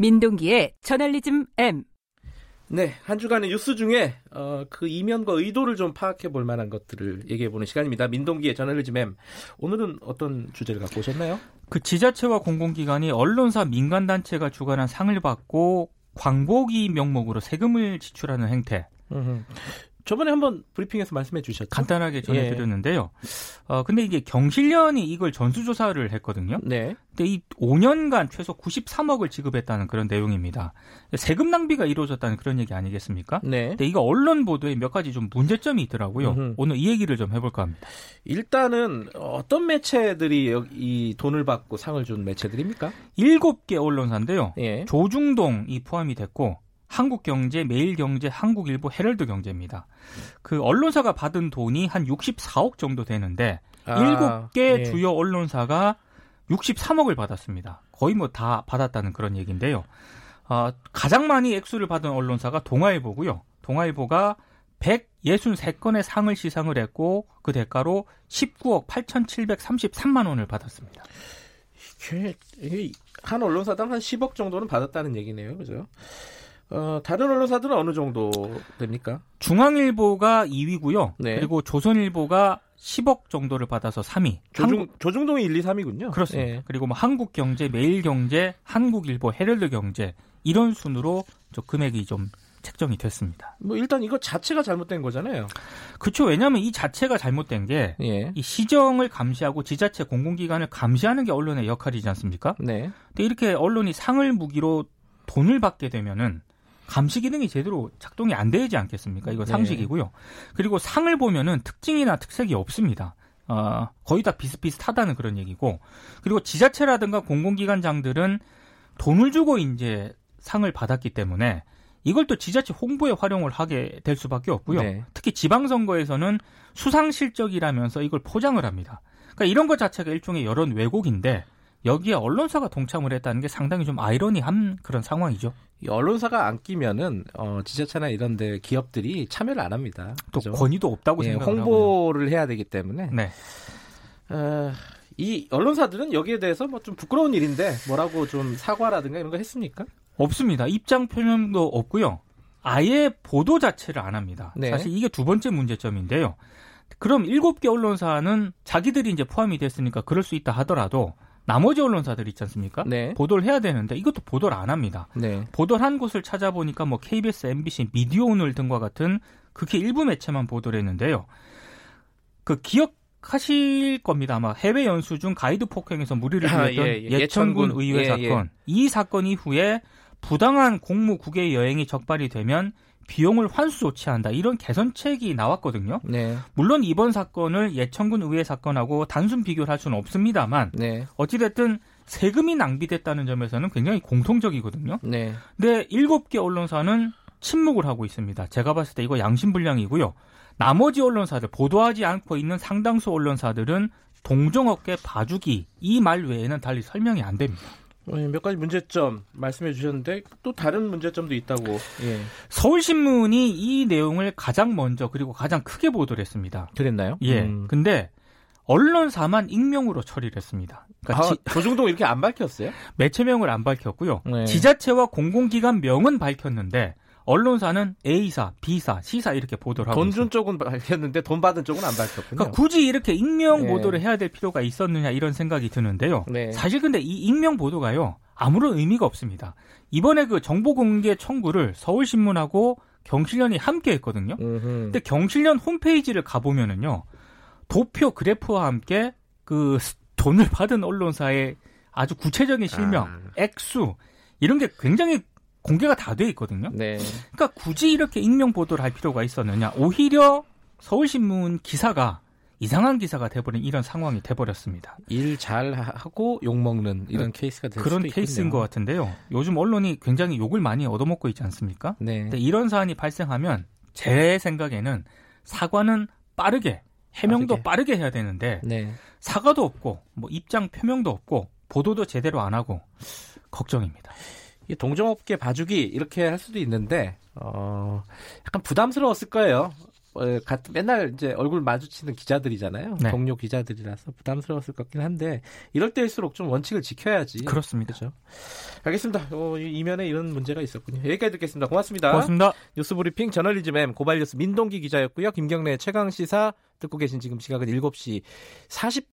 민동기의 저널리즘 M. 네, 한 주간의 뉴스 중에 어, 그 이면과 의도를 좀 파악해 볼 만한 것들을 얘기해 보는 시간입니다. 민동기의 저널리즘 M. 오늘은 어떤 주제를 갖고 오셨나요? 그 지자체와 공공기관이 언론사 민간 단체가 주관한 상을 받고 광복이 명목으로 세금을 지출하는 행태. 저번에 한번 브리핑에서 말씀해 주셨죠. 간단하게 전해드렸는데요. 예. 어, 근데 이게 경실련이 이걸 전수조사를 했거든요. 네. 근데 이 5년간 최소 93억을 지급했다는 그런 내용입니다. 세금 낭비가 이루어졌다는 그런 얘기 아니겠습니까? 네. 근데 이거 언론 보도에 몇 가지 좀 문제점이 있더라고요. 음흠. 오늘 이 얘기를 좀 해볼까 합니다. 일단은 어떤 매체들이 이 돈을 받고 상을 준 매체들입니까? 7개 언론사인데요. 예. 조중동이 포함이 됐고 한국경제, 매일경제, 한국일보, 헤럴드경제입니다. 그 언론사가 받은 돈이 한 64억 정도 되는데 아, 7개 네. 주요 언론사가 63억을 받았습니다. 거의 뭐 다 받았다는 그런 얘기인데요. 어, 가장 많이 액수를 받은 언론사가 동아일보고요. 동아일보가 163건의 상을 시상을 했고 그 대가로 19억 8,733만 원을 받았습니다. 이게 한 언론사당 한 10억 정도는 받았다는 얘기네요. 그죠? 어, 다른 언론사들은 어느 정도 됩니까? 중앙일보가 2위고요. 네. 그리고 조선일보가 10억 정도를 받아서 3위. 조중, 한국... 조중동이 1, 2, 3위군요. 그렇습니다. 네. 그리고 뭐 한국경제, 매일경제, 한국일보, 헤럴드경제 이런 순으로 저 금액이 좀 책정이 됐습니다. 뭐 일단 이거 자체가 잘못된 거잖아요. 그렇죠. 왜냐하면 이 자체가 잘못된 게이 예. 시정을 감시하고 지자체 공공기관을 감시하는 게 언론의 역할이지 않습니까? 네. 근데 이렇게 언론이 상을 무기로 돈을 받게 되면은 감시 기능이 제대로 작동이 안 되지 않겠습니까? 이거 네. 상식이고요. 네. 그리고 상을 보면은 특징이나 특색이 없습니다. 어, 거의 다 비슷비슷하다는 그런 얘기고 그리고 지자체라든가 공공기관장들은 돈을 주고 이제 상을 받았기 때문에 이걸 또 지자체 홍보에 활용을 하게 될 수밖에 없고요. 네. 특히 지방선거에서는 수상 실적이라면서 이걸 포장을 합니다. 그러니까 이런 것 자체가 일종의 여론 왜곡인데 여기에 언론사가 동참을 했다는 게 상당히 좀 아이러니한 그런 상황이죠. 언론사가 안 끼면은 어, 지자체나 이런데 기업들이 참여를 안 합니다. 또 그죠? 권위도 없다고 예, 생각을 홍보를 하고요. 해야 되기 때문에. 네. 어, 이 언론사들은 여기에 대해서 뭐 좀 부끄러운 일인데 뭐라고 좀 사과라든가 이런 거 했습니까? 없습니다. 입장 표명도 없고요. 아예 보도 자체를 안 합니다. 네. 사실 이게 두 번째 문제점인데요. 그럼 일곱 개 언론사는 자기들이 이제 포함이 됐으니까 그럴 수 있다 하더라도 나머지 언론사들 있지 않습니까? 네. 보도를 해야 되는데 이것도 보도를 안 합니다. 네. 보도를 한 곳을 찾아보니까 뭐 KBS, MBC, 미디어오늘 등과 같은 극히 일부 매체만 보도를 했는데요. 그 기억하실 겁니다. 아마 해외 연수 중 가이드 폭행에서 무리를 아, 빚었던 아, 예, 예. 예 천군 의회 예, 사건. 예. 이 사건 이후에 부당한 공무 국외 여행이 적발이 되면 비용을 환수 조치한다 이런 개선책이 나왔거든요. 네. 물론 이번 사건을 예천군 의회 사건하고 단순 비교를 할 수는 없습니다만 네. 어찌됐든 세금이 낭비됐다는 점에서는 굉장히 공통적이거든요. 네. 근데 일곱 개 언론사는 침묵을 하고 있습니다. 제가 봤을 때 이거 양심불량이고요. 나머지 언론사들 보도하지 않고 있는 상당수 언론사들은 동종업계 봐주기 이 말 외에는 달리 설명이 안 됩니다. 어, 예, 몇 가지 문제점 말씀해 주셨는데 또 다른 문제점도 있다고. 예. 서울신문이 이 내용을 가장 먼저 그리고 가장 크게 보도를 했습니다. 그랬나요? 예. 음. 근데 언론사만 익명으로 처리를 했습니다. 그러니까 아, 지, 조중동 이렇게 안 밝혔어요? 매체명을 안 밝혔고요. 네. 지자체와 공공기관 명은 밝혔는데 언론사는 A사, B사, C사 이렇게 보도를 하고 돈준 쪽은 밝혔는데 돈 받은 쪽은 안 밝혔군요. 그러니까 굳이 이렇게 익명 네. 보도를 해야 될 필요가 있었느냐 이런 생각이 드는데요. 네. 사실 근데 이 익명 보도가요 아무런 의미가 없습니다. 이번에 그 정보 공개 청구를 서울신문하고 경실련이 함께 했거든요. 음흠. 근데 경실련 홈페이지를 가보면은요 도표 그래프와 함께 그 돈을 받은 언론사의 아주 구체적인 실명, 아. 액수 이런 게 굉장히 공개가 다 돼 있거든요. 네. 그러니까 굳이 이렇게 익명 보도를 할 필요가 있었느냐? 오히려 서울신문 기사가 이상한 기사가 돼버린 이런 상황이 돼버렸습니다. 일 잘 하고 욕 먹는 이런 네. 케이스가 될 그런 케이스인 있겠네요. 것 같은데요. 요즘 언론이 굉장히 욕을 많이 얻어먹고 있지 않습니까? 네. 근데 이런 사안이 발생하면 제 생각에는 사과는 빠르게 해명도 빠르게, 빠르게 해야 되는데 네. 사과도 없고 뭐 입장 표명도 없고 보도도 제대로 안 하고 걱정입니다. 동종업계 봐주기 이렇게 할 수도 있는데 어, 약간 부담스러웠을 거예요. 어, 맨날 이제 얼굴 마주치는 기자들이잖아요. 네. 동료 기자들이라서 부담스러웠을 것 같긴 한데 이럴 때일수록 좀 원칙을 지켜야지. 그렇습니다. 그렇죠. 알겠습니다. 어, 이면에 이런 문제가 있었군요. 여기까지 듣겠습니다. 고맙습니다. 고맙습니다. 뉴스 브리핑 저널리즘 M 고발뉴스 민동기 기자였고요. 김경래 최강 시사 듣고 계신 지금 시각은 7시 40